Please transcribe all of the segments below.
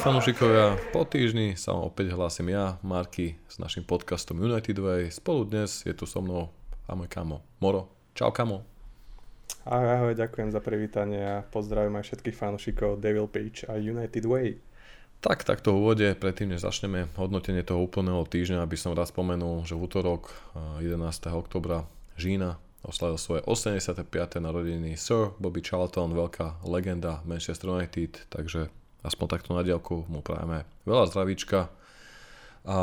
fanúšikovia, po týždni sa vám opäť hlásim ja, Marky, s našim podcastom United Way. Spolu dnes je tu so mnou a môj kamo Moro. Čau kamo. Ahoj, ahoj, ďakujem za privítanie a pozdravím aj všetkých fanúšikov Devil Page a United Way. Tak, takto v úvode, predtým než začneme hodnotenie toho úplného týždňa, aby som raz spomenul, že v útorok 11. oktobra Žína oslavil svoje 85. narodeniny Sir Bobby Charlton, veľká legenda Manchester United, takže aspoň takto na diálku mu prajeme veľa zdravíčka. A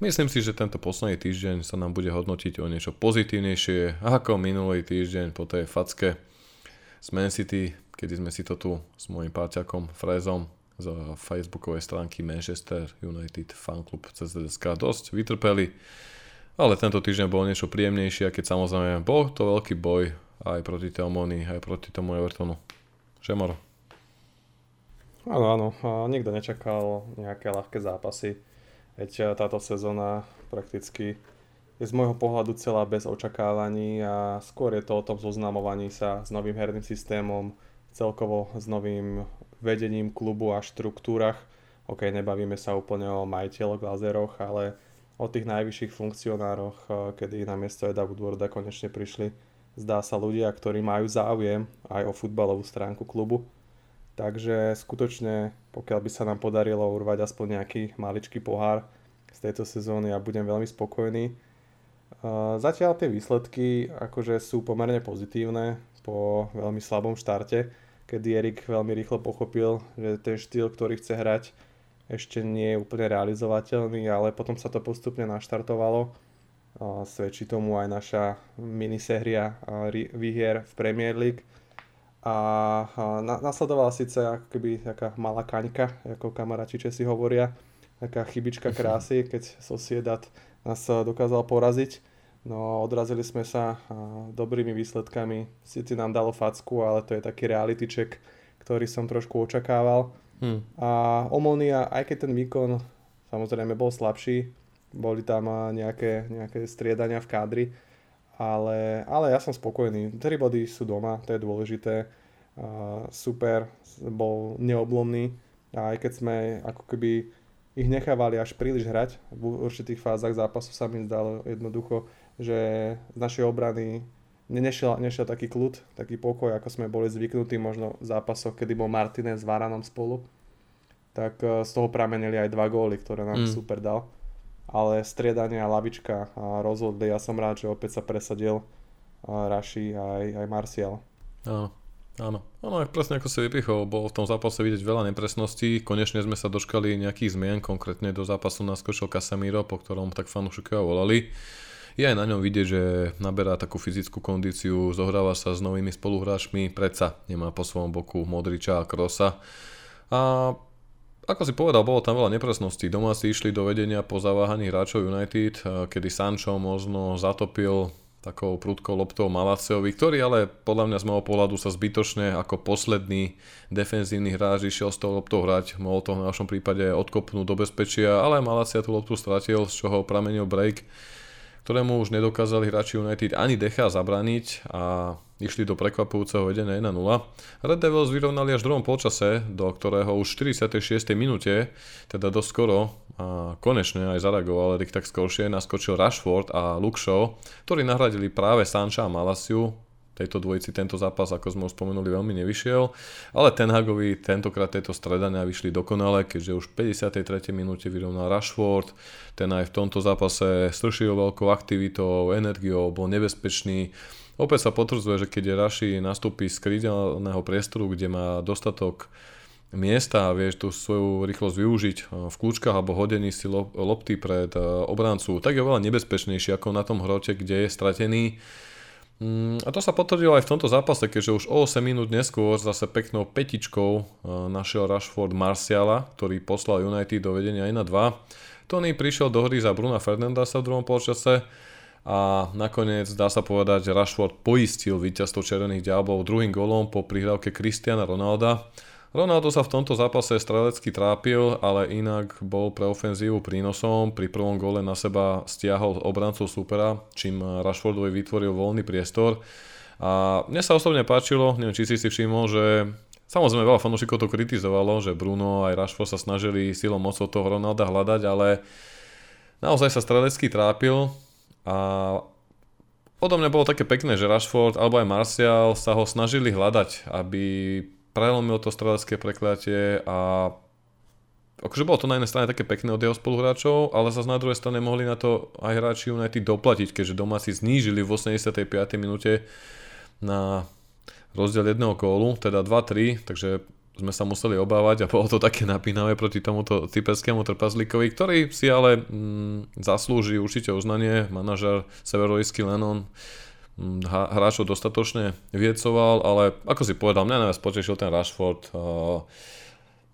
myslím si, že tento posledný týždeň sa nám bude hodnotiť o niečo pozitívnejšie ako minulý týždeň po tej facke z Man City, kedy sme si to tu s môjim páťakom Frezom z facebookovej stránky Manchester United Fan Club CZSK dosť vytrpeli. Ale tento týždeň bol niečo príjemnejšie, keď samozrejme bol to veľký boj aj proti Telmoni, aj proti tomu Evertonu. Žemaro. Áno, áno. Nikto nečakal nejaké ľahké zápasy. Veď eh, táto sezóna prakticky je z môjho pohľadu celá bez očakávaní a skôr je to o tom zoznamovaní sa s novým herným systémom, celkovo s novým vedením klubu a štruktúrach. OK, nebavíme sa úplne o majiteľoch, glazeroch, ale o tých najvyšších funkcionároch, eh, kedy na miesto Eda Woodwarda konečne prišli, zdá sa ľudia, ktorí majú záujem aj o futbalovú stránku klubu Takže skutočne, pokiaľ by sa nám podarilo urvať aspoň nejaký maličký pohár z tejto sezóny, ja budem veľmi spokojný. Zatiaľ tie výsledky akože sú pomerne pozitívne po veľmi slabom štarte, kedy Erik veľmi rýchlo pochopil, že ten štýl, ktorý chce hrať, ešte nie je úplne realizovateľný, ale potom sa to postupne naštartovalo. Svedčí tomu aj naša minisehria výhier v Premier League, a, na, nasledovala síce ako keby taká malá kaňka, ako kamaráti Česi hovoria, taká chybička krásy, keď Sociedad nás dokázal poraziť. No odrazili sme sa dobrými výsledkami. City nám dalo facku, ale to je taký reality check, ktorý som trošku očakával. Hmm. A Omonia, aj keď ten výkon samozrejme bol slabší, boli tam nejaké, nejaké striedania v kádri, ale, ale ja som spokojný. 3 body sú doma, to je dôležité. Super, bol neoblomný a aj keď sme ako keby ich nechávali až príliš hrať, v určitých fázach zápasu sa mi zdalo jednoducho, že z našej obrany nešiel, nešiel taký kľud, taký pokoj, ako sme boli zvyknutí možno v zápasoch, kedy bol Martinez s Varanom spolu. Tak uh, z toho pramenili aj dva góly, ktoré nám mm. super dal ale striedanie a lavička a rozhodli. Ja som rád, že opäť sa presadil Raši aj, aj Martial. Áno, áno. Áno, presne ako si vypichol, bolo v tom zápase vidieť veľa nepresností. Konečne sme sa doškali nejakých zmien, konkrétne do zápasu naskočil Casemiro, po ktorom tak fanúšikovia volali. Je aj na ňom vidieť, že naberá takú fyzickú kondíciu, zohráva sa s novými spoluhráčmi, predsa nemá po svojom boku Modriča a Krosa. A ako si povedal, bolo tam veľa nepresností. Domáci išli do vedenia po zaváhaní hráčov United, kedy Sancho možno zatopil takou prudkou loptou Malaciovi, ktorý ale podľa mňa z môjho pohľadu sa zbytočne ako posledný defenzívny hráč išiel s tou loptou hrať. Mohol to v našom prípade odkopnúť do bezpečia, ale Malacia tú loptu stratil, z čoho pramenil break ktorému už nedokázali hráči United ani Decha zabraniť a išli do prekvapujúceho vedenia 1-0. Red Devils vyrovnali až v druhom polčase, do ktorého už v 46. minúte, teda dosť skoro, a konečne aj zareagoval Erik tak skoršie, naskočil Rashford a Luke Shaw, ktorí nahradili práve Sancha a Malasiu, tejto dvojici tento zápas, ako sme už spomenuli, veľmi nevyšiel, ale Ten Hagovi tentokrát tieto stredania vyšli dokonale, keďže už v 53. minúte vyrovnal Rashford, ten aj v tomto zápase stršil veľkou aktivitou, energiou, bol nebezpečný. Opäť sa potvrdzuje, že keď je Raši nastúpi z krídelného priestoru, kde má dostatok miesta a vieš tú svoju rýchlosť využiť v kľúčkach alebo hodení si lopty pred eh, obrancu, tak je oveľa nebezpečnejší ako na tom hrote, kde je stratený a to sa potvrdilo aj v tomto zápase, keďže už o 8 minút neskôr zase peknou petičkou e, našiel Rashford Marciala, ktorý poslal United do vedenia 1-2. Tony prišiel do hry za Bruna Fernandesa v druhom polčase a nakoniec dá sa povedať, že Rashford poistil víťazstvo Červených diablov druhým golom po prihrávke Cristiana Ronalda. Ronaldo sa v tomto zápase strelecky trápil, ale inak bol pre ofenzívu prínosom. Pri prvom gole na seba stiahol obrancov supera, čím Rashfordovi vytvoril voľný priestor. A mne sa osobne páčilo, neviem či si si všimol, že Samozrejme, veľa fanúšikov to kritizovalo, že Bruno aj Rashford sa snažili silou mocou toho Ronalda hľadať, ale naozaj sa strelecký trápil a odo mňa bolo také pekné, že Rashford alebo aj Martial sa ho snažili hľadať, aby prelomil to strelecké prekliatie a akože bolo to na jednej strane také pekné od jeho spoluhráčov, ale zase na druhej strane mohli na to aj hráči United doplatiť, keďže doma si znížili v 85. minúte na rozdiel jedného gólu, teda 2-3, takže sme sa museli obávať a bolo to také napínavé proti tomuto cyperskému trpazlíkovi, ktorý si ale mm, zaslúži určite uznanie. Manažer severoiský Lennon hráčov dostatočne viecoval, ale ako si povedal, mňa najviac potešil ten Rashford. Uh,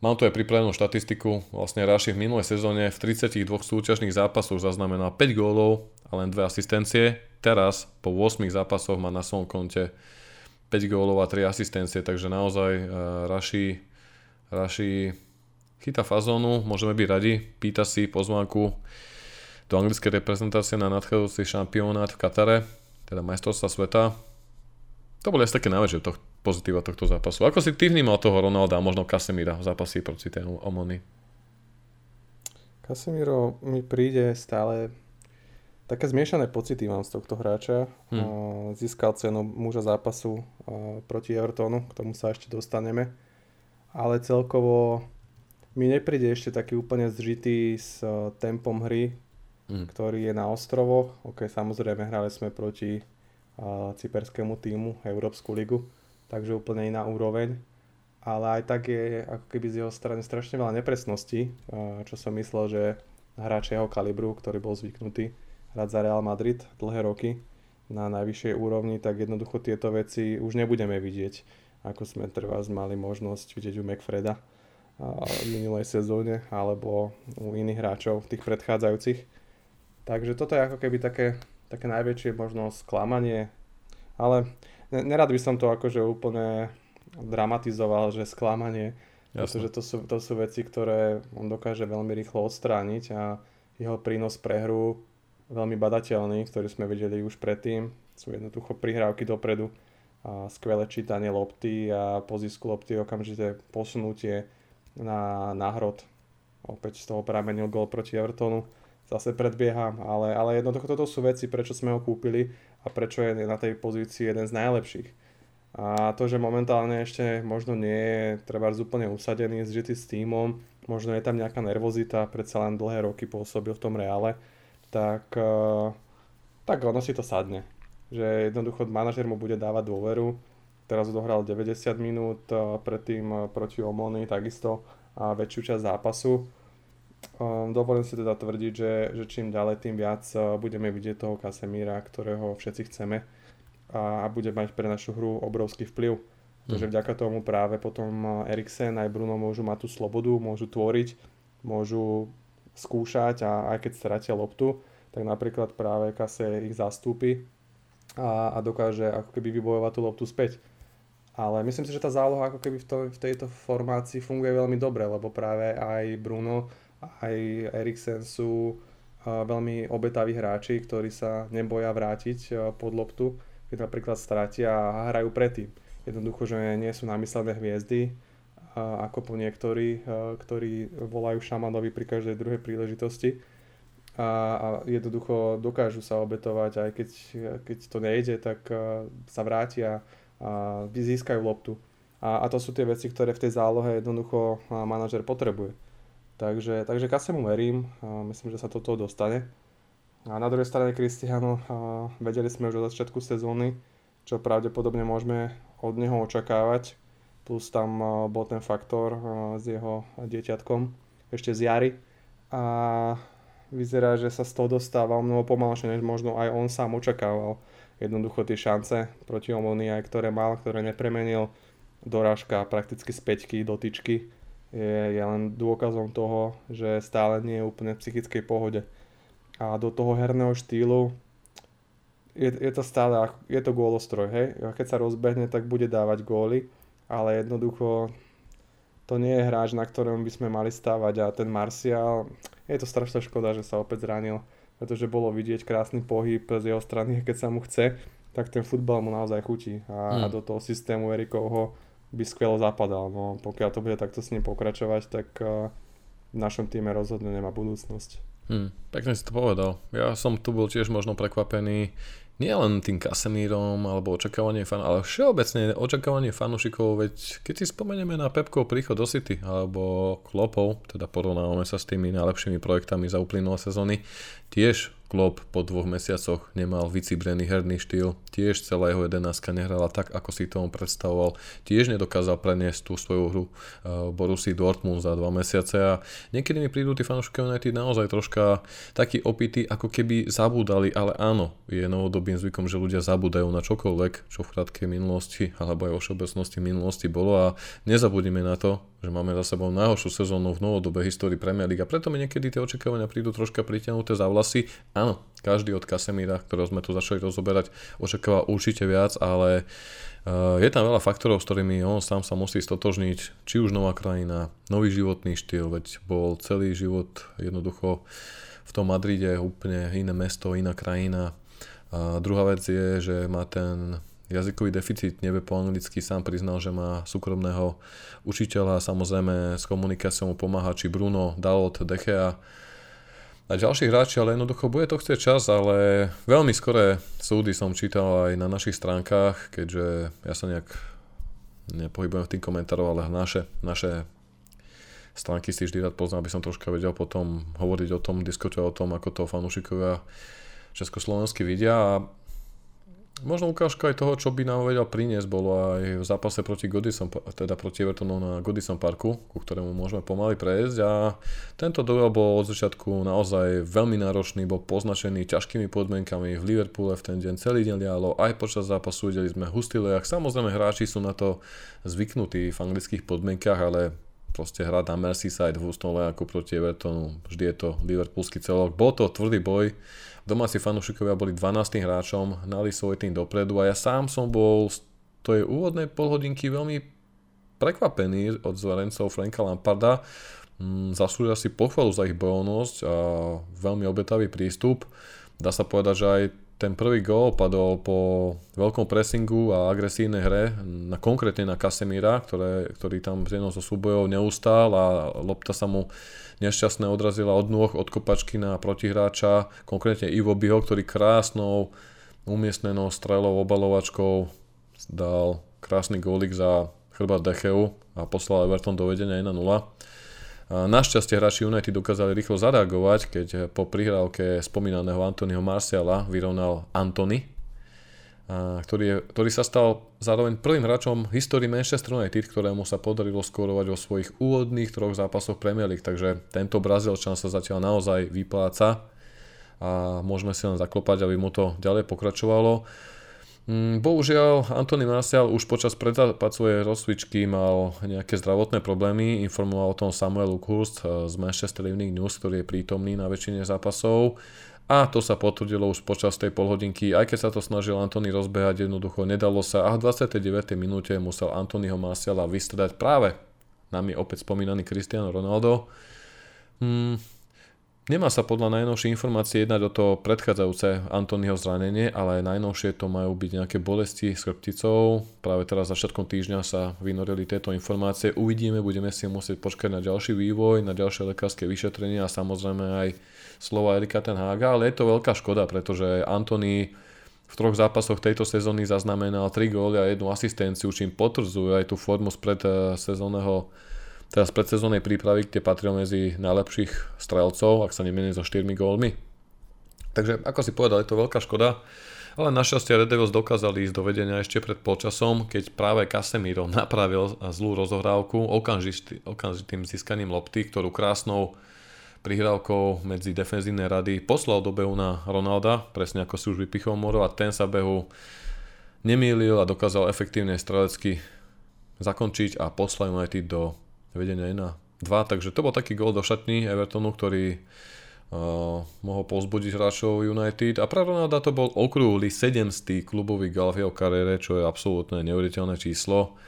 Mám tu aj pripravenú štatistiku. Vlastne Raši v minulej sezóne v 32 súťažných zápasoch zaznamenal 5 gólov a len 2 asistencie. Teraz po 8 zápasoch má na svojom konte 5 gólov a 3 asistencie, takže naozaj uh, Raši, Raši chytá fazónu, môžeme byť radi, pýta si pozvánku do anglickej reprezentácie na nadchádzajúci šampionát v Katare, teda majstrovstva sveta. To boli asi také najväčšie to, pozitíva tohto zápasu. Ako si ty vnímal toho Ronalda a možno Casemira v zápasí proti tému Omony? Casemiro mi príde stále také zmiešané pocity mám z tohto hráča. Hmm. Získal cenu muža zápasu proti Evertonu, k tomu sa ešte dostaneme. Ale celkovo mi nepríde ešte taký úplne zžitý s tempom hry, hmm. ktorý je na ostrovoch. Ok, samozrejme hrali sme proti cyperskému týmu Európsku ligu, takže úplne iná úroveň. Ale aj tak je ako keby z jeho strany strašne veľa nepresností, čo som myslel, že hráč jeho kalibru, ktorý bol zvyknutý hrať za Real Madrid dlhé roky na najvyššej úrovni, tak jednoducho tieto veci už nebudeme vidieť, ako sme trvá mali možnosť vidieť u McFreda v minulej sezóne alebo u iných hráčov, tých predchádzajúcich. Takže toto je ako keby také také najväčšie možno sklamanie, ale nerad by som to akože úplne dramatizoval, že sklamanie, Jasne. pretože to sú, to sú veci, ktoré on dokáže veľmi rýchlo odstrániť a jeho prínos pre hru veľmi badateľný, ktorý sme videli už predtým. Sú jednoducho prihrávky dopredu, a skvelé čítanie lopty a po zisku lopty okamžite posunutie na náhrod. Opäť z toho pramenil gol proti Evertonu zase predbieham, ale, ale jednoducho toto sú veci, prečo sme ho kúpili a prečo je na tej pozícii jeden z najlepších. A to, že momentálne ešte možno nie je treba úplne usadený, zžitý s týmom, možno je tam nejaká nervozita, predsa len dlhé roky pôsobil v tom reále, tak, eh, tak ono si to sadne. Že jednoducho manažer mu bude dávať dôveru. Teraz dohral 90 minút, eh, predtým eh, proti Omony takisto a väčšiu časť zápasu Um, dovolím si teda tvrdiť, že, že čím ďalej, tým viac uh, budeme vidieť toho Kasemíra, ktorého všetci chceme a, a bude mať pre našu hru obrovský vplyv. Takže mhm. vďaka tomu práve potom uh, Eriksen aj Bruno môžu mať tú slobodu, môžu tvoriť, môžu skúšať a aj keď stratia loptu, tak napríklad práve Kase ich zastúpi a, a dokáže ako keby vybojovať tú loptu späť. Ale myslím si, že tá záloha ako keby v, to, v tejto formácii funguje veľmi dobre, lebo práve aj Bruno aj Eriksen sú veľmi obetaví hráči, ktorí sa neboja vrátiť pod loptu, keď napríklad stratia a hrajú predtým. Jednoducho, že nie sú namyslené hviezdy, ako po niektorí, ktorí volajú šamanovi pri každej druhej príležitosti. A, jednoducho dokážu sa obetovať, aj keď, keď to nejde, tak sa vrátia a získajú loptu. A, a to sú tie veci, ktoré v tej zálohe jednoducho manažer potrebuje. Takže, takže Kasemu verím, myslím, že sa toto dostane. A na druhej strane Cristiano, vedeli sme už od začiatku sezóny, čo pravdepodobne môžeme od neho očakávať. Plus tam bol ten faktor s jeho dieťatkom ešte z jary. A vyzerá, že sa z toho dostáva mnoho pomalšie, než možno aj on sám očakával. Jednoducho tie šance proti Omoni, aj ktoré mal, ktoré nepremenil, dorážka prakticky z peťky, dotyčky je, je len dôkazom toho, že stále nie je úplne v psychickej pohode. A do toho herného štýlu je, je to stále, je to gólostroj, hej. Keď sa rozbehne, tak bude dávať góly, ale jednoducho to nie je hráč, na ktorom by sme mali stávať a ten Martial, je to strašná škoda, že sa opäť zranil, pretože bolo vidieť krásny pohyb z jeho strany, keď sa mu chce, tak ten futbal mu naozaj chutí a, a do toho systému Erikovho by skvelo zapadal. No pokiaľ to bude takto s ním pokračovať, tak uh, v našom týme rozhodne nemá budúcnosť. Hmm, pekne si to povedal. Ja som tu bol tiež možno prekvapený nie len tým Kasemírom alebo očakávanie fan, ale všeobecne očakávanie fanúšikov, veď keď si spomenieme na Pepkov príchod do City alebo Klopov, teda porovnávame sa s tými najlepšími projektami za uplynulé sezóny, tiež Klopp po dvoch mesiacoch nemal vycibrený herný štýl, tiež celá jeho jedenáctka nehrala tak, ako si to predstavoval, tiež nedokázal preniesť tú svoju hru uh, Borussia Dortmund za dva mesiace. A niekedy mi prídu tí fanúšky United naozaj troška takí opity, ako keby zabúdali, ale áno, je novodobým zvykom, že ľudia zabúdajú na čokoľvek, čo v krátkej minulosti alebo aj vo všeobecnosti minulosti bolo. A nezabudíme na to, že máme za sebou najhoršiu sezónu v novodobej histórii Premier League a preto mi niekedy tie očakávania prídu troška pritiahnuté za vlasy. Áno, každý od Kasemíra, ktorého sme tu začali rozoberať, očakáva určite viac, ale uh, je tam veľa faktorov, s ktorými on sám sa musí stotožniť, či už nová krajina, nový životný štýl, veď bol celý život jednoducho v tom Madride úplne iné mesto, iná krajina. A druhá vec je, že má ten jazykový deficit, nevie po anglicky, sám priznal, že má súkromného učiteľa, samozrejme s komunikáciou mu pomáha či Bruno, Dalot, Dechea a ďalší hráči, ale jednoducho bude to chcieť čas, ale veľmi skoré súdy som čítal aj na našich stránkach, keďže ja sa nejak nepohybujem v tým komentároch, ale naše, naše stránky si vždy rád poznám, aby som troška vedel potom hovoriť o tom, diskutovať o tom, ako to fanúšikovia československy vidia a možno ukážka aj toho, čo by nám vedel priniesť, bolo aj v zápase proti Godison, teda proti Evertonu na Godison Parku, ku ktorému môžeme pomaly prejsť. A tento duel bol od začiatku naozaj veľmi náročný, bol poznačený ťažkými podmienkami v Liverpoole v ten deň. Celý deň lialo, aj počas zápasu videli sme hustý lejak, samozrejme hráči sú na to zvyknutí v anglických podmienkach, ale proste hrať na Merseyside v hustom lejaku proti Evertonu, vždy je to liverpoolský celok, bol to tvrdý boj, Domáci fanúšikovia boli 12. hráčom, hnali svoj tým dopredu a ja sám som bol z tej úvodnej polhodinky veľmi prekvapený od zverencov Franka Lamparda. Mm, zaslúžia si pochvalu za ich bojovnosť a veľmi obetavý prístup. Dá sa povedať, že aj ten prvý gól padol po veľkom pressingu a agresívnej hre, na, konkrétne na Kasemíra, ktoré, ktorý tam z jednou zo súbojov neustál a lopta sa mu nešťastné odrazila od nôh, od kopačky na protihráča, konkrétne Ivo Biho, ktorý krásnou umiestnenou strelou, obalovačkou dal krásny gólik za chrbát Decheu a poslal Everton do vedenia 1-0. Našťastie hráči United dokázali rýchlo zareagovať, keď po prihrávke spomínaného Antonyho Marciala vyrovnal Antony, ktorý, ktorý sa stal zároveň prvým hráčom histórii Manchester United, ktorému sa podarilo skorovať vo svojich úvodných troch zápasoch Premier League, takže tento Brazílčan sa zatiaľ naozaj vypláca a môžeme si len zaklopať, aby mu to ďalej pokračovalo. Mm, bohužiaľ, Anthony Martial už počas svojej rozcvičky mal nejaké zdravotné problémy, informoval o tom Samuel Lukhurst eh, z Manchester Evening News, ktorý je prítomný na väčšine zápasov. A to sa potvrdilo už počas tej polhodinky, aj keď sa to snažil Antony rozbehať, jednoducho nedalo sa a v 29. minúte musel Antonyho Marciala vystredať práve nami opäť spomínaný Cristiano Ronaldo. Hmm, Nemá sa podľa najnovšej informácie jednať o to predchádzajúce Antonyho zranenie, ale najnovšie to majú byť nejaké bolesti s chrbticou. Práve teraz začiatkom týždňa sa vynorili tieto informácie. Uvidíme, budeme si musieť počkať na ďalší vývoj, na ďalšie lekárske vyšetrenie a samozrejme aj slova Erika Tenhaga, ale je to veľká škoda, pretože Antony v troch zápasoch tejto sezóny zaznamenal 3 góly a jednu asistenciu, čím potvrdzuje aj tú formu spred eh, sezónneho teraz predsezónnej prípravy, kde patril medzi najlepších strelcov, ak sa nemýlim, so 4 gólmi. Takže ako si povedal, je to veľká škoda, ale našťastie Red Devils dokázali ísť do vedenia ešte pred polčasom, keď práve Casemiro napravil zlú rozohrávku okamžitý, okamžitým získaním lopty, ktorú krásnou prihrávkou medzi defenzívne rady poslal do behu na Ronalda, presne ako si už vypichol Moro a ten sa behu nemýlil a dokázal efektívne strelecky zakončiť a poslal United do vedenia 1-2, takže to bol taký gol do šatní Evertonu, ktorý uh, mohol pozbudiť hráčov United a pre Ronalda to bol okrúhly 700 klubový gol v jeho kariére, čo je absolútne neuveriteľné číslo.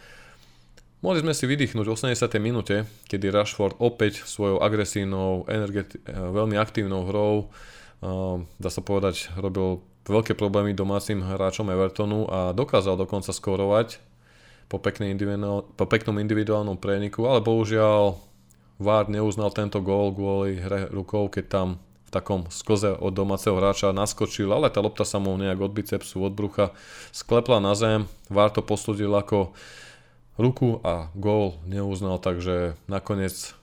Mohli sme si vydýchnuť v 80. minúte, kedy Rashford opäť svojou agresívnou, energeti- veľmi aktívnou hrou, uh, dá sa povedať, robil veľké problémy domácim hráčom Evertonu a dokázal dokonca skorovať po, individuál, po peknom individuálnom preniku, ale bohužiaľ VAR neuznal tento gól kvôli hre rukou, keď tam v takom skoze od domáceho hráča naskočil, ale tá lopta sa mu nejak od bicepsu, od brucha sklepla na zem. VAR to posúdil ako ruku a gól neuznal, takže nakoniec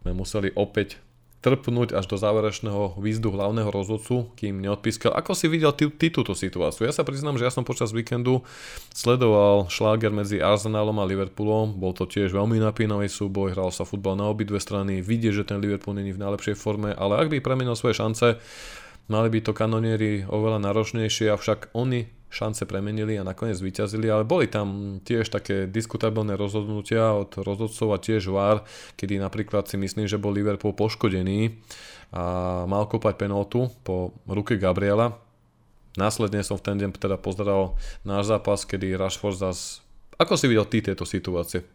sme museli opäť trpnúť až do záverečného výzdu hlavného rozhodcu, kým neodpískal. Ako si videl ty, ty túto situáciu? Ja sa priznám, že ja som počas víkendu sledoval šláger medzi Arsenalom a Liverpoolom. Bol to tiež veľmi napínavý súboj, hral sa futbal na obidve strany. Vidie, že ten Liverpool není v najlepšej forme, ale ak by premenil svoje šance, mali by to kanonieri oveľa náročnejšie, avšak oni šance premenili a nakoniec vyťazili, ale boli tam tiež také diskutabilné rozhodnutia od rozhodcov a tiež VAR, kedy napríklad si myslím, že bol Liverpool poškodený a mal kopať penaltu po ruke Gabriela. Následne som v ten deň teda pozeral náš zápas, kedy Rashford zas... Ako si videl ty tieto situácie?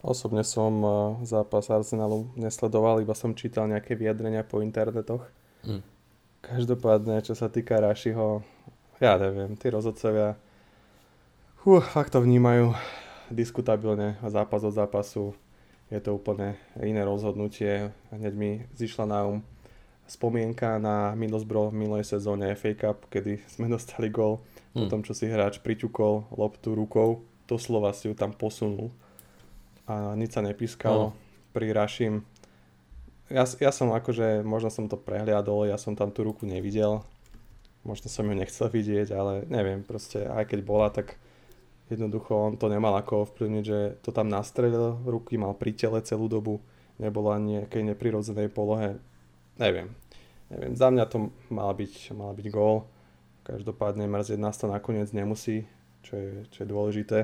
Osobne som eh, zápas Arsenalu nesledoval, iba som čítal nejaké vyjadrenia po internetoch. Mm. Každopádne, čo sa týka Rašiho, ja neviem, tí rozhodcovia uh, fakt to vnímajú diskutabilne zápas od zápasu je to úplne iné rozhodnutie. Hneď mi zišla na um spomienka na Middlesbrough v minulej sezóne FA Cup, kedy sme dostali gol hmm. po tom, čo si hráč priťukol loptu rukou, slova si ju tam posunul a nič sa nepískalo. Hmm. Pri Rašim ja, ja som akože, možno som to prehliadol, ja som tam tú ruku nevidel, možno som ju nechcel vidieť, ale neviem, proste aj keď bola, tak jednoducho on to nemal ako ovplyvniť, že to tam nastrelil, ruky mal pri tele celú dobu, nebolo ani nejakej neprirodzenej polohe, neviem. Neviem, za mňa to mala byť, mala byť gól, každopádne mrzieť nás to nakoniec nemusí, čo je, čo je dôležité.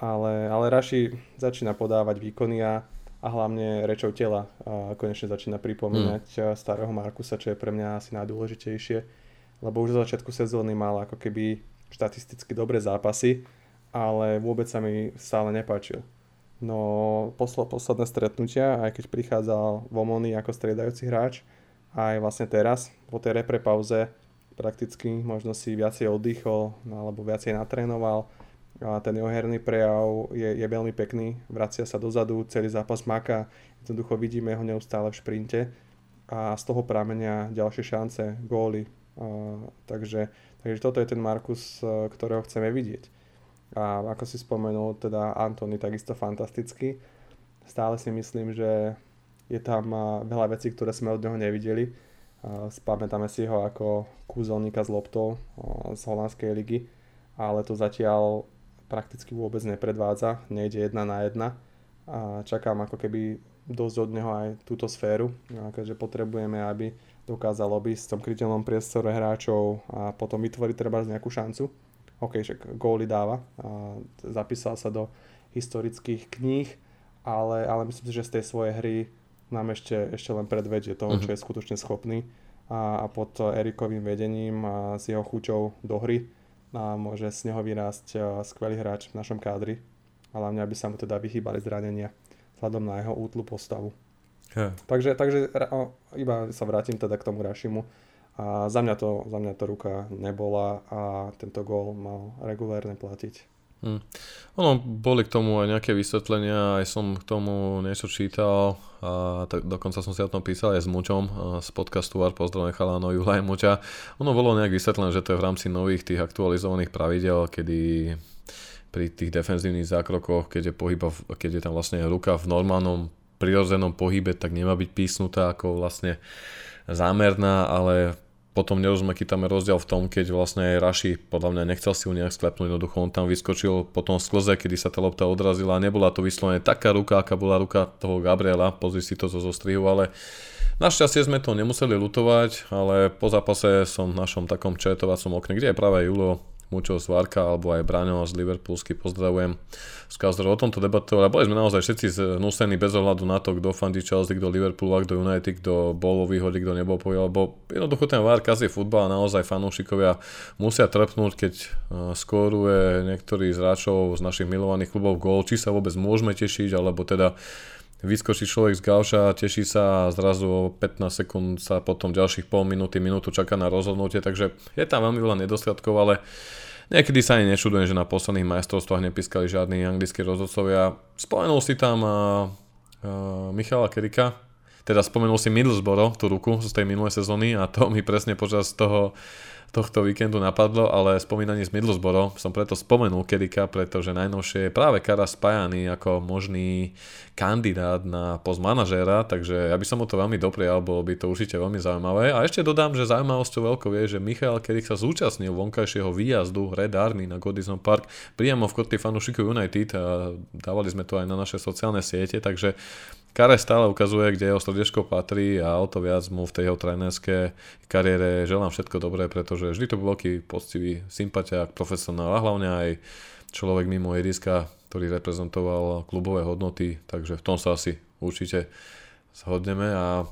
Ale, ale Raši začína podávať výkony a, a hlavne rečou tela a konečne začína pripomínať hmm. starého Markusa, čo je pre mňa asi najdôležitejšie lebo už zo začiatku sezóny mal ako keby štatisticky dobré zápasy, ale vôbec sa mi stále nepáčil. No posl- posledné stretnutia, aj keď prichádzal Vomony ako striedajúci hráč, aj vlastne teraz, po tej repre pauze, prakticky možno si viacej oddychol, no, alebo viacej natrénoval. A ten jeho herný prejav je, je veľmi pekný, vracia sa dozadu, celý zápas maká, jednoducho vidíme ho neustále v šprinte a z toho pramenia ďalšie šance, góly, takže, takže toto je ten Markus, e, ktorého chceme vidieť. A ako si spomenul, teda Antony takisto fantastický. Stále si myslím, že je tam e, veľa vecí, ktoré sme od neho nevideli. Spamätáme si ho ako kúzelníka z loptou z holandskej ligy, ale to zatiaľ prakticky vôbec nepredvádza, nejde jedna na jedna a čakám ako keby dosť od neho aj túto sféru, keďže potrebujeme, aby dokázal obísť v tom krytelnom priestore hráčov a potom vytvoriť treba nejakú šancu. OK, však góly dáva, a zapísal sa do historických kníh, ale, ale myslím si, že z tej svojej hry nám ešte, ešte len predvedie toho, čo je skutočne schopný a, a pod Erikovým vedením a s jeho chuťou do hry a môže z neho vyrásť skvelý hráč v našom kádri, ale hlavne aby sa mu teda vyhýbali zranenia vzhľadom na jeho útlu postavu. Yeah. Takže, takže iba sa vrátim teda k tomu Rašimu. A za mňa, to, za mňa to ruka nebola a tento gól mal regulérne platiť. Hmm. Ono, boli k tomu aj nejaké vysvetlenia, aj som k tomu niečo čítal a tak, dokonca som si o tom písal aj s Mučom z podcastu Ar pozdravím chalánov Jula aj Muča. Ono bolo nejak vysvetlené, že to je v rámci nových tých aktualizovaných pravidel, kedy pri tých defenzívnych zákrokoch, keď je, pohyba, keď je tam vlastne ruka v normálnom prirodzenom pohybe, tak nemá byť písnutá ako vlastne zámerná, ale potom nerozumiem, aký tam je rozdiel v tom, keď vlastne aj Raši podľa mňa nechcel si ju nejak sklepnúť, jednoducho on tam vyskočil po tom sklze, kedy sa tá lopta odrazila a nebola to vyslovene taká ruka, aká bola ruka toho Gabriela, pozri si to zo zostrihu, ale Našťastie sme to nemuseli lutovať, ale po zápase som v našom takom četovacom okne, kde je práve Julo Mučo z Varka alebo aj Braňo z Liverpoolsky pozdravujem. S o tomto debatovali boli sme naozaj všetci znúsení bez ohľadu na to, kto fandí Chelsea, kto Liverpool, kto United, kto bol vo výhode, kto nebol po lebo jednoducho ten VAR je futbal a naozaj fanúšikovia musia trpnúť, keď e, skóruje niektorý z hráčov z našich milovaných klubov gól, či sa vôbec môžeme tešiť, alebo teda vyskočí človek z gauša, teší sa a zrazu o 15 sekúnd sa potom ďalších pol minúty, minútu čaká na rozhodnutie, takže je tam veľmi veľa nedostatkov, ale Niekedy sa ani nečudujem, že na posledných majstrovstvách nepískali žiadni anglickí rozhodcovia. Spomenul si tam uh, uh, Michala Kerika, teda spomenul si Middlesbrough, tú ruku z tej minulej sezóny a to mi presne počas toho tohto víkendu napadlo, ale spomínaní s Middlesbrough som preto spomenul Kedika, pretože najnovšie je práve Kara spájaný ako možný kandidát na post manažéra, takže ja by som mu to veľmi doprial, bolo by to určite veľmi zaujímavé. A ešte dodám, že zaujímavosťou veľkou je, že Michal Kedik sa zúčastnil vonkajšieho výjazdu Red Army na Godison Park priamo v kotli fanúšikov United a dávali sme to aj na naše sociálne siete, takže Kare stále ukazuje, kde jeho srdiečko patrí a o to viac mu v tej jeho trénerskej kariére želám všetko dobré, pretože vždy to bol veľký poctivý sympatiák, profesionál a hlavne aj človek mimo ihriska, ktorý reprezentoval klubové hodnoty, takže v tom sa asi určite zhodneme a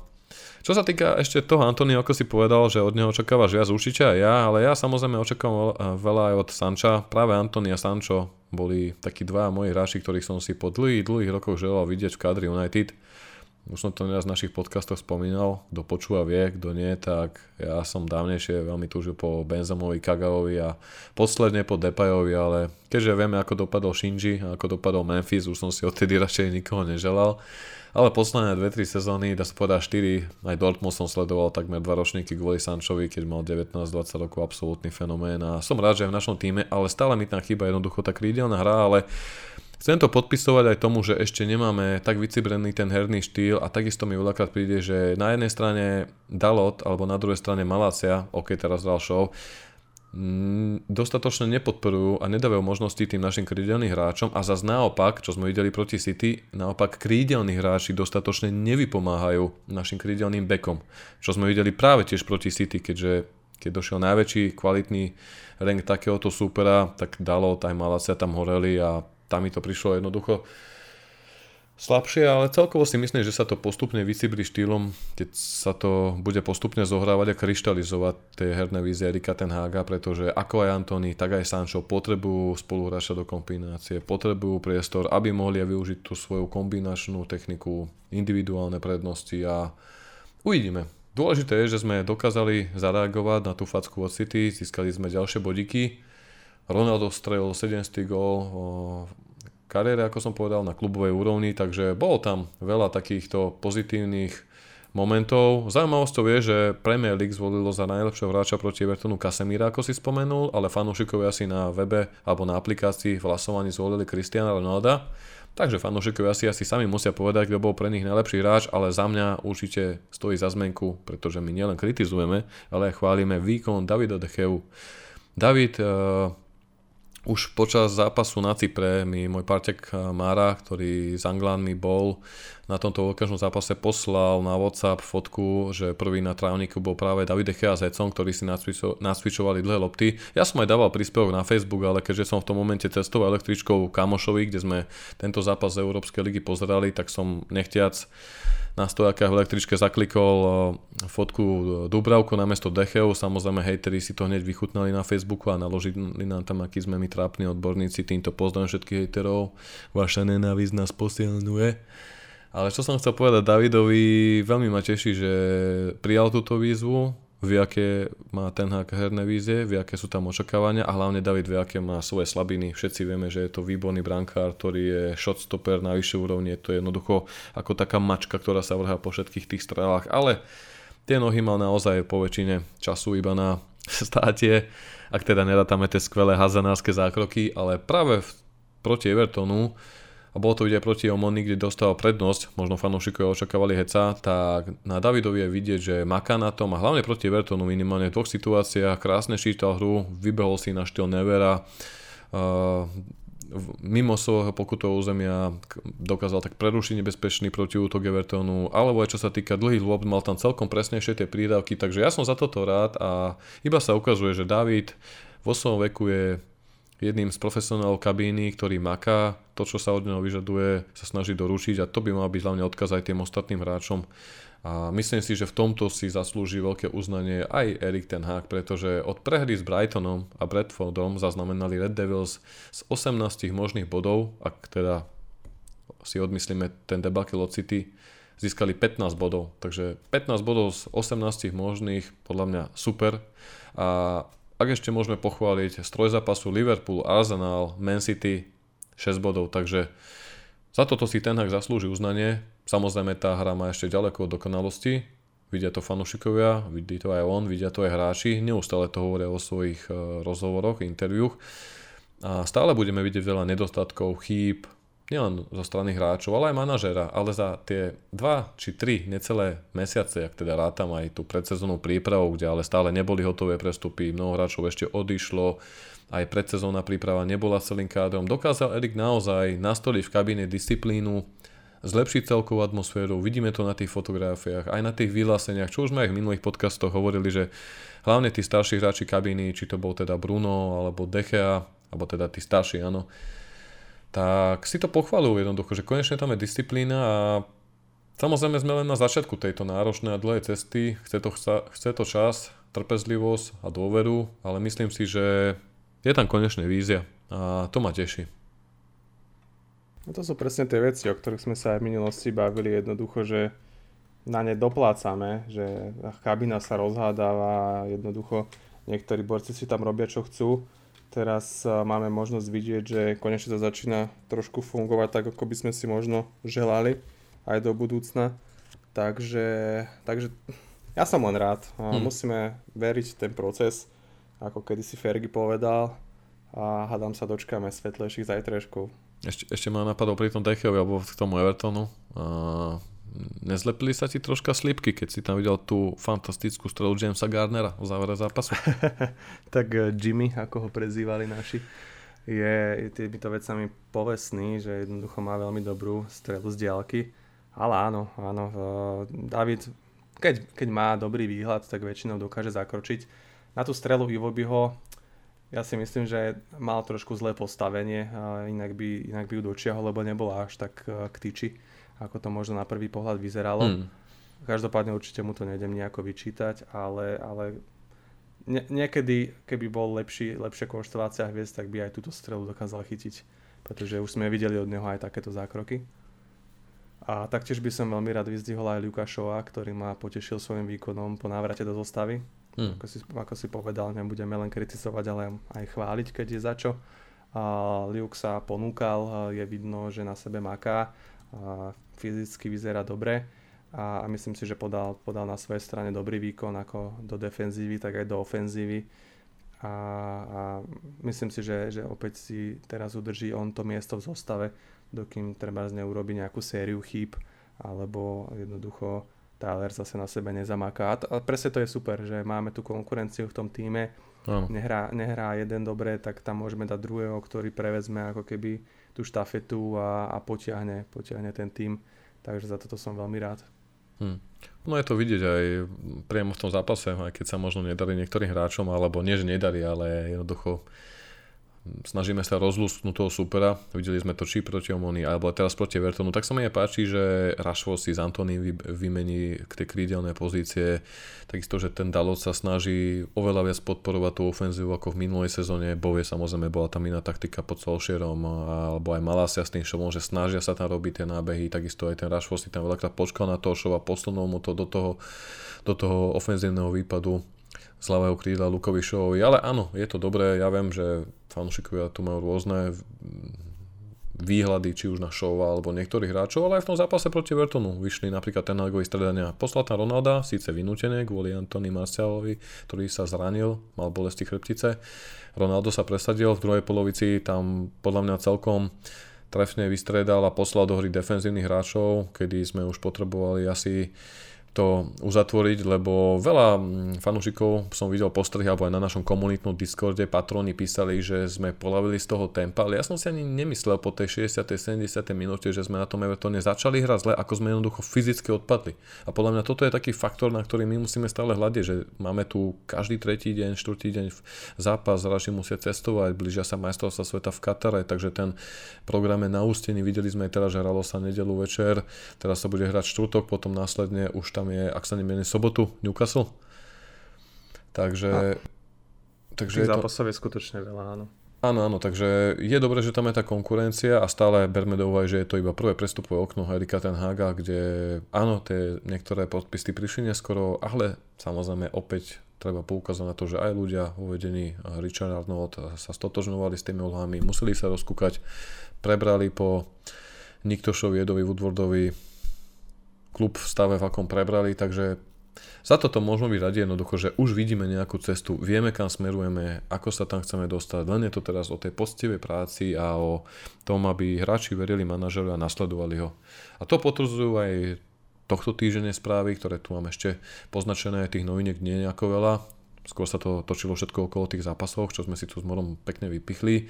čo sa týka ešte toho Antonio, ako si povedal, že od neho očakávaš viac určite aj ja, ale ja samozrejme očakávam veľa aj od Sanča. Práve Antonia Sancho boli takí dva moji hráči, ktorých som si po dlhých, dlhých rokoch želal vidieť v kadri United. Už som to neraz v našich podcastoch spomínal, kto počúva vie, kto nie, tak ja som dávnejšie veľmi túžil po Benzamovi, Kagaovi a posledne po Depajovi, ale keďže vieme, ako dopadol Shinji a ako dopadol Memphis, už som si odtedy radšej nikoho neželal. Ale posledné 2-3 sezóny, dá sa povedať 4, aj Dortmund som sledoval takmer 2 ročníky kvôli Sančovi, keď mal 19-20 rokov absolútny fenomén a som rád, že je v našom týme, ale stále mi tam chýba jednoducho tá krídelná hra, ale Chcem to podpisovať aj tomu, že ešte nemáme tak vycibrený ten herný štýl a takisto mi veľakrát príde, že na jednej strane Dalot alebo na druhej strane Malácia, ok teraz dal show, dostatočne nepodporujú a nedávajú možnosti tým našim krídelným hráčom a zase naopak, čo sme videli proti City, naopak krídelní hráči dostatočne nevypomáhajú našim krídelným bekom, čo sme videli práve tiež proti City, keďže keď došiel najväčší kvalitný rank takéhoto supera, tak dalo, aj Malacia tam horeli a tam mi to prišlo jednoducho slabšie, ale celkovo si myslím, že sa to postupne vycibri štýlom, keď sa to bude postupne zohrávať a kryštalizovať tie herné vízie Erika Tenhága, pretože ako aj Antony, tak aj Sancho potrebujú spoluhráča do kombinácie, potrebujú priestor, aby mohli využiť tú svoju kombinačnú techniku, individuálne prednosti a uvidíme. Dôležité je, že sme dokázali zareagovať na tú facku od City, získali sme ďalšie bodiky. Ronaldo strelil 7 gól, kariére, ako som povedal, na klubovej úrovni, takže bolo tam veľa takýchto pozitívnych momentov. Zaujímavosťou je, že Premier League zvolilo za najlepšieho hráča proti Evertonu Casemira, ako si spomenul, ale fanúšikovia si na webe alebo na aplikácii v hlasovaní zvolili Cristiana Ronalda. Takže fanúšikovia si asi sami musia povedať, kto bol pre nich najlepší hráč, ale za mňa určite stojí za zmenku, pretože my nielen kritizujeme, ale aj chválime výkon Davida De Geu. David uh, už počas zápasu na Cypre mi môj partek Mára, ktorý s Anglánmi bol na tomto veľkážnom zápase poslal na WhatsApp fotku, že prvý na trávniku bol práve David Echea s Ecom, ktorí si nasvičovali dlhé lopty. Ja som aj dával príspevok na Facebook, ale keďže som v tom momente cestoval električkou Kamošovi, kde sme tento zápas z Európskej ligy pozerali, tak som nechtiac na stojakách v električke zaklikol eh, fotku Dubravku na mesto Decheu, samozrejme hejteri si to hneď vychutnali na Facebooku a naložili nám tam, akí sme my trápni odborníci, týmto pozdravím všetkých hejterov, vaša nenávisť nás posilňuje. Ale čo som chcel povedať Davidovi, veľmi ma teší, že prijal túto výzvu, vie, aké má ten hák herné vízie, vie, aké sú tam očakávania a hlavne David vie, aké má svoje slabiny. Všetci vieme, že je to výborný brankár, ktorý je shotstopper na vyššej úrovni, je to jednoducho ako taká mačka, ktorá sa vrhá po všetkých tých strelách, ale tie nohy mal naozaj po väčšine času iba na státie, ak teda nerátame tie skvelé hazanárske zákroky, ale práve proti Evertonu a bolo to vidieť proti Omoni, kde dostal prednosť, možno fanúšikovia očakávali heca, tak na Davidovi je vidieť, že maká na tom a hlavne proti Evertonu minimálne v dvoch situáciách. Krásne čítal hru, vybehol si na štýl Nevera, uh, mimo svojho pokutového územia dokázal tak prerušiť nebezpečný protiútok Evertonu, alebo aj čo sa týka dlhých lob, mal tam celkom presnejšie tie prídavky, takže ja som za toto rád a iba sa ukazuje, že David vo svojom veku je jedným z profesionálov kabíny, ktorý maká, to, čo sa od neho vyžaduje, sa snaží doručiť a to by mal byť hlavne odkaz aj tým ostatným hráčom. A myslím si, že v tomto si zaslúži veľké uznanie aj Erik Ten Hag, pretože od prehry s Brightonom a Bradfordom zaznamenali Red Devils z 18 možných bodov, ak teda si odmyslíme ten debakel od City, získali 15 bodov. Takže 15 bodov z 18 možných, podľa mňa super. A ak ešte môžeme pochváliť stroj zápasu Liverpool, Arsenal, Man City 6 bodov, takže za toto si ten hak zaslúži uznanie. Samozrejme tá hra má ešte ďaleko od dokonalosti, vidia to fanúšikovia, vidí to aj on, vidia to aj hráči, neustále to hovoria o svojich e, rozhovoroch, interviúch a stále budeme vidieť veľa nedostatkov, chýb, nielen zo strany hráčov, ale aj manažera, ale za tie 2 či 3 necelé mesiace, ak teda rátam aj tú predsezónnu prípravu, kde ale stále neboli hotové prestupy, mnoho hráčov ešte odišlo, aj predsezónna príprava nebola celým kádrom, dokázal Erik naozaj nastoliť v kabíne disciplínu, zlepšiť celkovú atmosféru, vidíme to na tých fotografiách, aj na tých vyhláseniach, čo už sme aj v minulých podcastoch hovorili, že hlavne tí starší hráči kabíny, či to bol teda Bruno alebo Dechea, alebo teda tí starší, áno, tak si to pochvalujú jednoducho, že konečne tam je disciplína a samozrejme sme len na začiatku tejto náročnej a dlhej cesty, chce to, chce to čas, trpezlivosť a dôveru, ale myslím si, že je tam konečne vízia a to ma teší. No to sú presne tie veci, o ktorých sme sa aj v minulosti bavili. Jednoducho, že na ne doplácame, že kabina sa rozhádáva jednoducho niektorí borci si tam robia čo chcú Teraz máme možnosť vidieť, že konečne to začína trošku fungovať tak, ako by sme si možno želali aj do budúcna. Takže, takže ja som len rád. Hmm. Musíme veriť ten proces, ako kedy si Fergie povedal a hádam sa dočkáme svetlejších zajtrajškov. Ešte, ešte ma napadol pri tom Decheovi alebo k tomu Evertonu. Uh, nezlepili sa ti troška slipky, keď si tam videl tú fantastickú strelu Jamesa Garnera v závere zápasu? tak eh, Jimmy, ako ho prezývali naši, je týmito vecami povestný, že jednoducho má veľmi dobrú strelu z diálky. Ale áno, áno, eh, David, keď, keď má dobrý výhľad, tak väčšinou dokáže zakročiť. Na tú strelu Ivobyho ja si myslím, že mal trošku zlé postavenie, inak by, inak by ju dočiahol, lebo nebola až tak eh, k tyči ako to možno na prvý pohľad vyzeralo. Hmm. Každopádne určite mu to nejdem nejako vyčítať, ale, ale ne, niekedy, keby bol lepší, lepšia konštelácia hviezd, tak by aj túto strelu dokázal chytiť, pretože už sme videli od neho aj takéto zákroky. A taktiež by som veľmi rád vyzdvihol aj Lukášova, ktorý ma potešil svojim výkonom po návrate do zostavy. Hmm. Ako, si, ako si povedal, nebudeme len kritizovať, ale aj chváliť, keď je za čo. A Liuk sa ponúkal, je vidno, že na sebe maká a fyzicky vyzerá dobre a, myslím si, že podal, podal na svojej strane dobrý výkon ako do defenzívy, tak aj do ofenzívy a, a myslím si, že, že opäť si teraz udrží on to miesto v zostave, dokým treba z neho urobiť nejakú sériu chýb alebo jednoducho Tyler zase na sebe nezamaká. A, a presne to je super, že máme tú konkurenciu v tom týme, nehrá, nehrá jeden dobre, tak tam môžeme dať druhého, ktorý prevezme ako keby tú štafetu a, a potiahne, potiahne ten tým. Takže za toto som veľmi rád. Hmm. No je to vidieť aj priamo v tom zápase, aj keď sa možno nedarí niektorým hráčom, alebo nie, že nedarí, ale jednoducho snažíme sa rozlúsknuť toho supera, videli sme to či proti Omoni, alebo teraz proti Vertonu, tak sa mi páči, že Rashford si z Antony vymení k tej krídelnej pozície, takisto, že ten Dalot sa snaží oveľa viac podporovať tú ofenzívu ako v minulej sezóne, Bovie samozrejme bola tam iná taktika pod Solskjaerom, alebo aj Malasia s tým šovom, že snažia sa tam robiť tie nábehy, takisto aj ten Rashford si tam veľakrát počkal na toho šova, posunul mu to do toho, do toho ofenzívneho výpadu z ľavého krídla Lukovi Šovovi, ale áno, je to dobré, ja viem, že fanúšikovia tu majú rôzne výhľady, či už na show alebo niektorých hráčov, ale aj v tom zápase proti Vertonu vyšli napríklad ten Hagový stredania. Poslal tam Ronalda, síce vynútené kvôli Antony Marcialovi, ktorý sa zranil, mal bolesti chrbtice. Ronaldo sa presadil v druhej polovici, tam podľa mňa celkom trefne vystredal a poslal do hry defenzívnych hráčov, kedy sme už potrebovali asi to uzatvoriť, lebo veľa mm, fanúšikov som videl postrehy alebo aj na našom komunitnom Discorde patróni písali, že sme polavili z toho tempa, ale ja som si ani nemyslel po tej 60. 70. minúte, že sme na tom Evertone začali hrať zle, ako sme jednoducho fyzicky odpadli. A podľa mňa toto je taký faktor, na ktorý my musíme stále hľadiť, že máme tu každý tretí deň, štvrtý deň zápas, hráči musia cestovať, blížia sa majstrovstva sveta v Katare, takže ten program je na ústení, videli sme aj teraz, že hralo sa nedelu večer, teraz sa bude hrať štvrtok, potom následne už tam je, ak sa nemýlim, sobotu Newcastle. Takže... A, takže Tých zápasov je skutočne veľa, áno. Áno, áno, takže je dobré, že tam je tá konkurencia a stále berme do úvahy, že je to iba prvé prestupové okno Erika Ten Haga, kde áno, tie niektoré podpisy prišli neskoro, ale samozrejme opäť treba poukázať na to, že aj ľudia vo vedení Richard Arnold sa stotožňovali s tými úlohami, museli sa rozkúkať, prebrali po Niktošovi, Edovi, Woodwardovi klub v stave, v akom prebrali, takže za toto môžeme byť radi jednoducho, že už vidíme nejakú cestu, vieme kam smerujeme, ako sa tam chceme dostať, len je to teraz o tej postivej práci a o tom, aby hráči verili manažeru a nasledovali ho. A to potvrdzujú aj tohto týždene správy, ktoré tu mám ešte poznačené, tých noviniek nie je nejako veľa. Skôr sa to točilo všetko okolo tých zápasov, čo sme si tu s Morom pekne vypichli.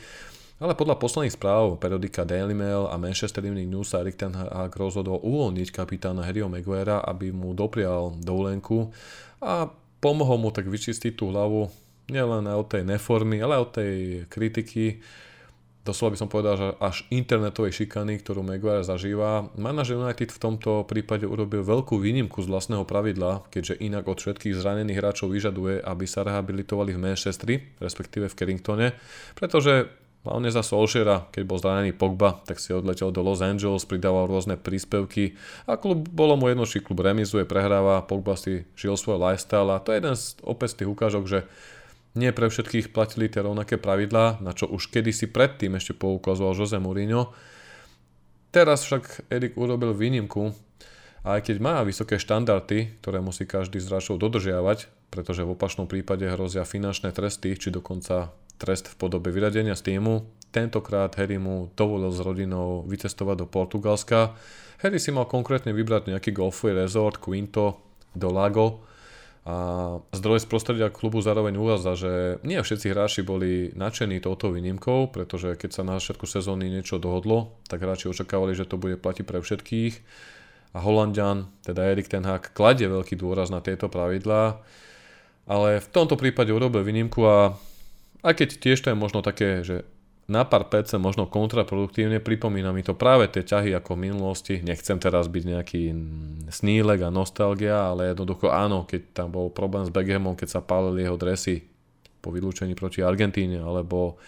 Ale podľa posledných správ periodika Daily Mail a Manchester Evening News sa Erik Ten Hag rozhodol uvoľniť kapitána Harryho Maguirea, aby mu doprial dovolenku a pomohol mu tak vyčistiť tú hlavu nielen od tej neformy, ale od tej kritiky, doslova by som povedal, že až internetovej šikany, ktorú Maguire zažíva. Manažer United v tomto prípade urobil veľkú výnimku z vlastného pravidla, keďže inak od všetkých zranených hráčov vyžaduje, aby sa rehabilitovali v Manchestri, respektíve v Carringtone, pretože Hlavne za Solskjaera, keď bol zranený Pogba, tak si odletel do Los Angeles, pridával rôzne príspevky a klub, bolo mu jedno, či klub remizuje, prehráva, Pogba si žil svoj lifestyle a to je jeden z opäť z tých ukážok, že nie pre všetkých platili tie rovnaké pravidlá, na čo už kedysi predtým ešte poukazoval Jose Mourinho. Teraz však Erik urobil výnimku a aj keď má vysoké štandardy, ktoré musí každý z hráčov dodržiavať, pretože v opačnom prípade hrozia finančné tresty, či dokonca trest v podobe vyradenia z týmu, tentokrát Harry mu dovolil s rodinou vycestovať do Portugalska. Harry si mal konkrétne vybrať nejaký golfový rezort Quinto do Lago, a zdroj z prostredia klubu zároveň uvádza, že nie všetci hráči boli nadšení touto výnimkou, pretože keď sa na začiatku sezóny niečo dohodlo, tak hráči očakávali, že to bude platiť pre všetkých. A Holandian, teda Erik Ten Hag, kladie veľký dôraz na tieto pravidlá, ale v tomto prípade urobil výnimku a aj keď tiež to je možno také, že na pár PC možno kontraproduktívne, pripomína mi to práve tie ťahy ako v minulosti. Nechcem teraz byť nejaký snílek a nostalgia, ale jednoducho áno, keď tam bol problém s Beckhamom, keď sa pálili jeho dresy po vylúčení proti Argentíne, alebo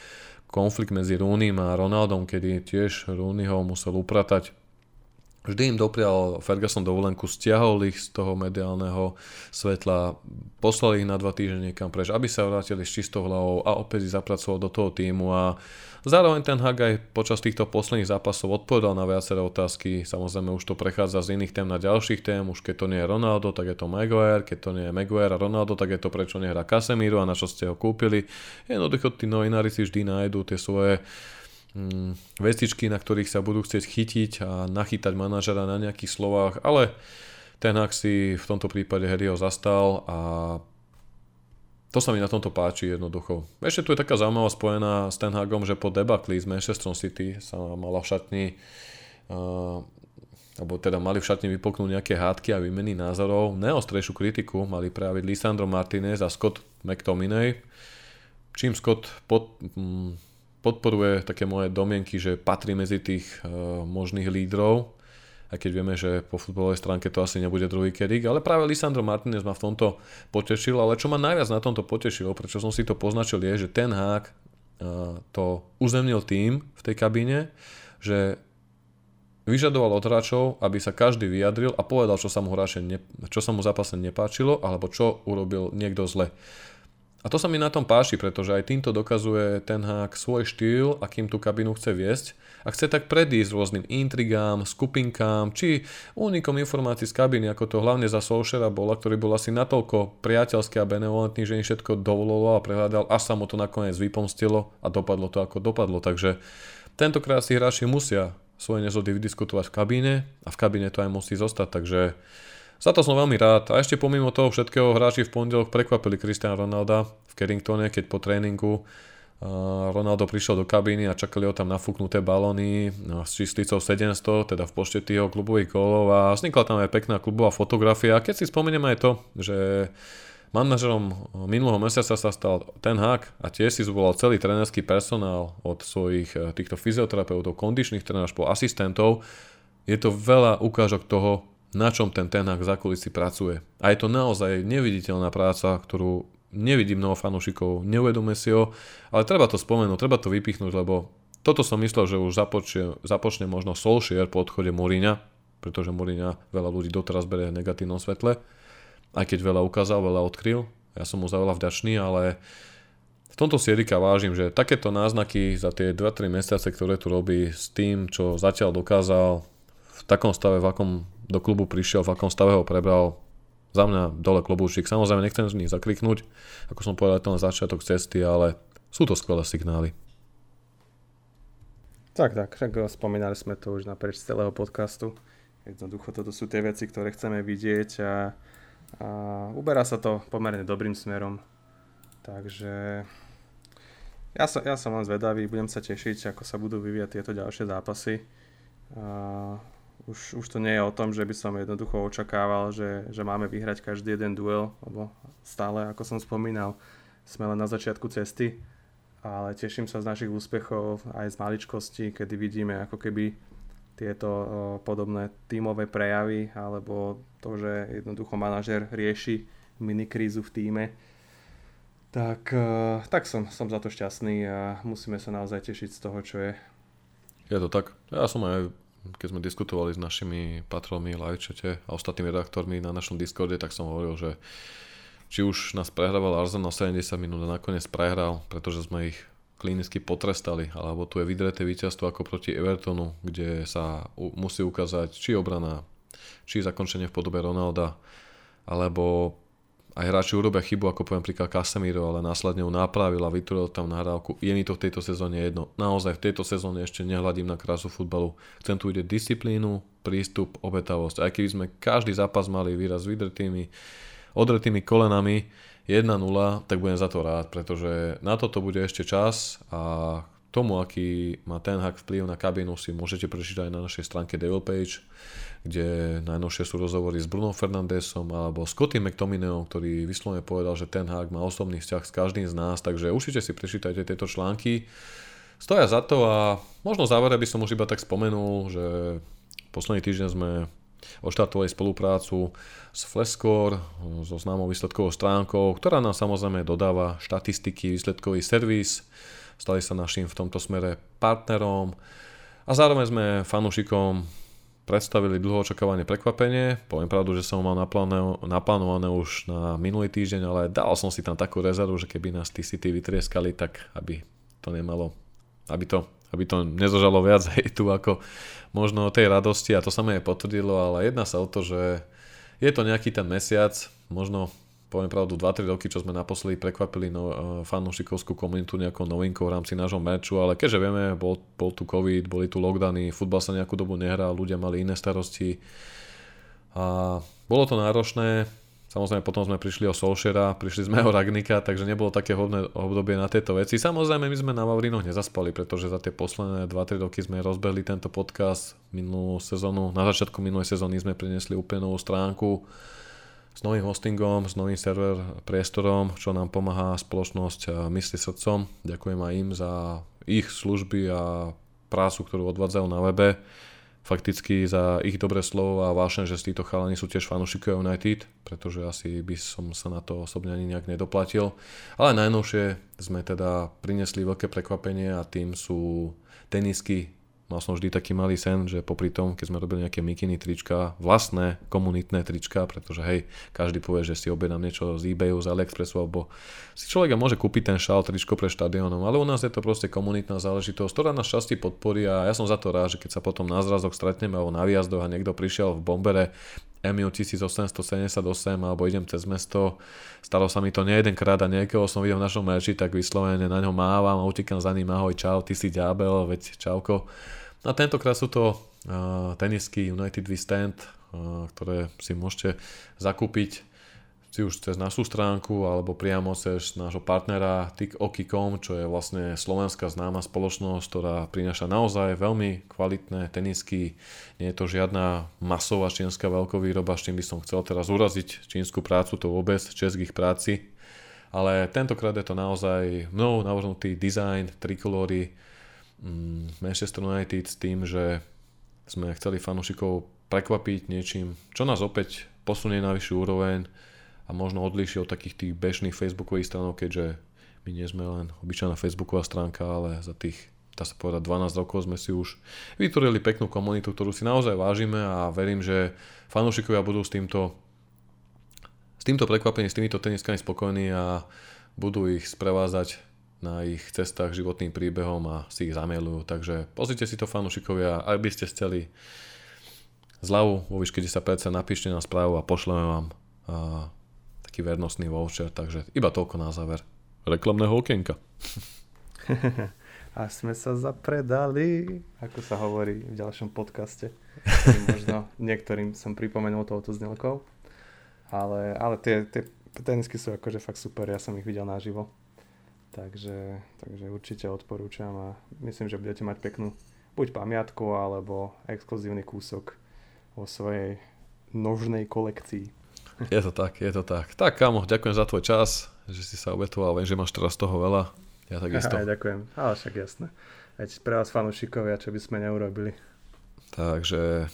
konflikt medzi Rúnim a Ronaldom, kedy tiež Rooney ho musel upratať Vždy im doprial Ferguson dovolenku, stiahol ich z toho mediálneho svetla, poslal ich na dva týždne niekam preč, aby sa vrátili s čistou hlavou a opäť ich zapracoval do toho týmu a zároveň ten Hag aj počas týchto posledných zápasov odpovedal na viaceré otázky, samozrejme už to prechádza z iných tém na ďalších tém, už keď to nie je Ronaldo, tak je to Maguire, keď to nie je Maguire a Ronaldo, tak je to prečo nehrá Casemiro a na čo ste ho kúpili. Jednoducho tí novinári si vždy nájdú tie svoje mm, vecičky, na ktorých sa budú chcieť chytiť a nachytať manažera na nejakých slovách, ale ten Hag si v tomto prípade Harryho zastal a to sa mi na tomto páči jednoducho. Ešte tu je taká zaujímavá spojená s Ten Hagom, že po debakli s Manchester City sa mala v šatni uh, alebo teda mali v šatni vypoknúť nejaké hádky a výmeny názorov. Neostrejšiu kritiku mali prejaviť Lisandro Martinez a Scott McTominay, čím Scott pod, mm, podporuje také moje domienky, že patrí medzi tých uh, možných lídrov, aj keď vieme, že po futbalovej stránke to asi nebude druhý kedik, ale práve Lisandro Martinez ma v tomto potešil, ale čo ma najviac na tomto potešilo, prečo som si to poznačil, je, že ten hák uh, to uzemnil tým v tej kabíne, že vyžadoval od hráčov, aby sa každý vyjadril a povedal, čo sa mu, hráče ne, čo sa mu zápasne nepáčilo, alebo čo urobil niekto zle. A to sa mi na tom páči, pretože aj týmto dokazuje ten hák svoj štýl, akým tú kabinu chce viesť a chce tak predísť rôznym intrigám, skupinkám, či únikom informácií z kabiny, ako to hlavne za Solšera bola, ktorý bol asi natoľko priateľský a benevolentný, že im všetko dovoloval a prehľadal, až sa mu to nakoniec vypomstilo a dopadlo to ako dopadlo. Takže tentokrát si hráči musia svoje nezhody vydiskutovať v kabíne a v kabíne to aj musí zostať, takže za to som veľmi rád. A ešte pomimo toho všetkého hráči v pondelok prekvapili Cristiano Ronalda v Carringtone, keď po tréningu Ronaldo prišiel do kabíny a čakali ho tam nafúknuté balóny no, s čisticou 700, teda v počte tých klubových gólov a vznikla tam aj pekná klubová fotografia. Keď si spomeniem aj to, že manažerom minulého mesiaca sa stal ten hák a tiež si zvolal celý trénerský personál od svojich e, týchto fyzioterapeutov, kondičných trénerov po asistentov, je to veľa ukážok toho, na čom ten Tenhak za kulisy pracuje. A je to naozaj neviditeľná práca, ktorú nevidím mnoho fanúšikov, neuvedomuje si ho, ale treba to spomenúť, treba to vypichnúť, lebo toto som myslel, že už započne, započne možno Solskjaer po odchode Mourinha, pretože Mourinha veľa ľudí doteraz berie v negatívnom svetle, aj keď veľa ukázal, veľa odkryl, ja som mu za veľa vďačný, ale v tomto si Erika vážim, že takéto náznaky za tie 2-3 mesiace, ktoré tu robí s tým, čo zatiaľ dokázal, v takom stave, v akom do klubu prišiel, v akom stave ho prebral, za mňa dole klobúčik. Samozrejme nechcem z nich zakriknúť, ako som povedal, to len začiatok cesty, ale sú to skvelé signály. Tak, tak, však spomínali sme to už naprieč celého podcastu. Jednoducho toto sú tie veci, ktoré chceme vidieť a, a uberá sa to pomerne dobrým smerom. Takže ja som, ja som len zvedavý, budem sa tešiť, ako sa budú vyvíjať tieto ďalšie zápasy. A už, už to nie je o tom, že by som jednoducho očakával, že, že máme vyhrať každý jeden duel, lebo stále, ako som spomínal, sme len na začiatku cesty ale teším sa z našich úspechov aj z maličkosti, kedy vidíme ako keby tieto podobné tímové prejavy alebo to, že jednoducho manažer rieši minikrízu v týme. Tak, e, tak som, som za to šťastný a musíme sa naozaj tešiť z toho, čo je. Je to tak. Ja som aj, keď sme diskutovali s našimi patrolmi live chate a ostatnými redaktormi na našom Discorde, tak som hovoril, že či už nás prehrával Arsenal 70 minút a nakoniec prehral, pretože sme ich klinicky potrestali, alebo tu je vydreté víťazstvo ako proti Evertonu, kde sa u, musí ukázať či obrana, či zakončenie v podobe Ronalda, alebo aj hráči urobia chybu, ako poviem príklad Casemiro, ale následne ju napravil a vytvoril tam nahrávku. Je mi to v tejto sezóne jedno. Naozaj v tejto sezóne ešte nehľadím na krásu futbalu. Chcem tu ide disciplínu, prístup, obetavosť. Aj keby sme každý zápas mali výraz vydretými odretými kolenami 1-0, tak budem za to rád, pretože na toto bude ešte čas a tomu, aký má ten hak vplyv na kabínu, si môžete prečítať aj na našej stránke Devil Page, kde najnovšie sú rozhovory s Bruno Fernandesom alebo Scotty McTominayom, ktorý vyslovene povedal, že ten hák má osobný vzťah s každým z nás, takže určite si prečítajte tieto články. Stoja za to a možno závere by som už iba tak spomenul, že posledný týždeň sme Oštartovali spoluprácu s Flescore, so známou výsledkovou stránkou, ktorá nám samozrejme dodáva štatistiky, výsledkový servis. Stali sa našim v tomto smere partnerom a zároveň sme fanúšikom predstavili dlho očakávané prekvapenie. Poviem pravdu, že som mal naplánované už na minulý týždeň, ale dal som si tam takú rezervu, že keby nás tí vytrieskali, tak aby to nemalo, aby to aby to nezožalo viac tu ako možno tej radosti a to sa mi aj potvrdilo, ale jedná sa o to, že je to nejaký ten mesiac, možno poviem pravdu 2-3 roky, čo sme naposledy prekvapili no, uh, fanúšikovskú komunitu nejakou novinkou v rámci nášho meču, ale keďže vieme, bol, bol tu COVID, boli tu lockdowny, futbal sa nejakú dobu nehral, ľudia mali iné starosti a bolo to náročné, Samozrejme potom sme prišli o Solšera, prišli sme o Ragnika, takže nebolo také hodné obdobie na tieto veci. Samozrejme my sme na Vavrinoch nezaspali, pretože za tie posledné 2-3 roky sme rozbehli tento podcast minulú sezónu. Na začiatku minulej sezóny sme priniesli úplne novú stránku s novým hostingom, s novým server priestorom, čo nám pomáha spoločnosť Mysli srdcom. Ďakujem aj im za ich služby a prácu, ktorú odvádzajú na webe fakticky za ich dobré slovo a vášen, že z títo chalani sú tiež fanúšikovia United, pretože asi by som sa na to osobne ani nejak nedoplatil. Ale najnovšie sme teda prinesli veľké prekvapenie a tým sú tenisky Mal som vždy taký malý sen, že popri tom, keď sme robili nejaké mikiny trička, vlastné komunitné trička, pretože hej, každý povie, že si objednám niečo z eBayu, z AliExpressu, alebo si človek môže kúpiť ten šal, tričko pre štadiónom, ale u nás je to proste komunitná záležitosť, ktorá nás časti podporí a ja som za to rád, že keď sa potom na zrazok stretneme alebo na výjazdoch a niekto prišiel v bombere MU 1878 alebo idem cez mesto. Stalo sa mi to nie jedenkrát a niekoho som videl v našom merči, tak vyslovene na ňo mávam a utekám za ním, ahoj, čau, ty si ďábel, veď čauko. A tentokrát sú to uh, tenisky United We Stand, uh, ktoré si môžete zakúpiť či už cez našu stránku alebo priamo cez nášho partnera TikOki.com, čo je vlastne slovenská známa spoločnosť, ktorá prináša naozaj veľmi kvalitné tenisky. Nie je to žiadna masová čínska veľkovýroba, s čím by som chcel teraz uraziť čínsku prácu, to vôbec, českých práci. Ale tentokrát je to naozaj mnou navrhnutý design, trikolóry, mm, Manchester United s tým, že sme chceli fanúšikov prekvapiť niečím, čo nás opäť posunie na vyššiu úroveň a možno odlíši od takých tých bežných facebookových stranov, keďže my nie sme len obyčajná facebooková stránka, ale za tých dá sa povedať 12 rokov sme si už vytvorili peknú komunitu, ktorú si naozaj vážime a verím, že fanúšikovia budú s týmto s týmto prekvapením, s týmito teniskami spokojní a budú ich sprevázať na ich cestách životným príbehom a si ich zamielujú. Takže pozrite si to fanúšikovia, ak by ste chceli zľavu vo výške 10% napíšte na správu a pošleme vám taký vernostný voucher. Takže iba toľko na záver. Reklamného okienka. a sme sa zapredali, ako sa hovorí v ďalšom podcaste. Možno niektorým som pripomenul touto znelkou. Ale, ale tie, tie tenisky sú akože fakt super, ja som ich videl naživo. Takže, takže určite odporúčam a myslím, že budete mať peknú buď pamiatku alebo exkluzívny kúsok vo svojej nožnej kolekcii. Je to tak, je to tak. Tak, kámo, ďakujem za tvoj čas, že si sa obetoval, viem, že máš teraz toho veľa. Ja takisto. Aj, ďakujem, ale však jasné. Veď pre vás fanúšikovia, čo by sme neurobili. Takže,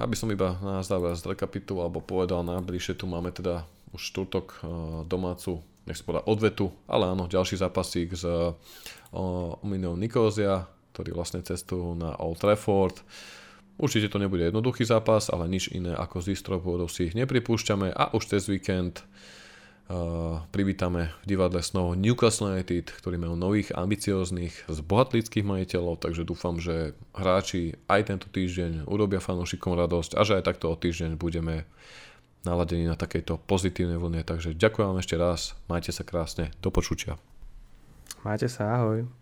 aby som iba na záver zrekapituloval alebo povedal, najbližšie tu máme teda už štvrtok eh, domácu, nech sa odvetu, ale áno, ďalší zápasík z Ominou Nikozia, ktorí vlastne cestujú na Old Trafford. Určite to nebude jednoduchý zápas, ale nič iné ako z Distrovodov si ich nepripúšťame a už cez víkend uh, privítame v divadle snov Newcastle United, ktorí majú nových, ambicióznych, zbohatlíckých majiteľov, takže dúfam, že hráči aj tento týždeň urobia fanúšikom radosť a že aj takto o týždeň budeme naladení na takejto pozitívnej vlne. Takže ďakujem vám ešte raz, majte sa krásne, do počutia. Majte sa, ahoj.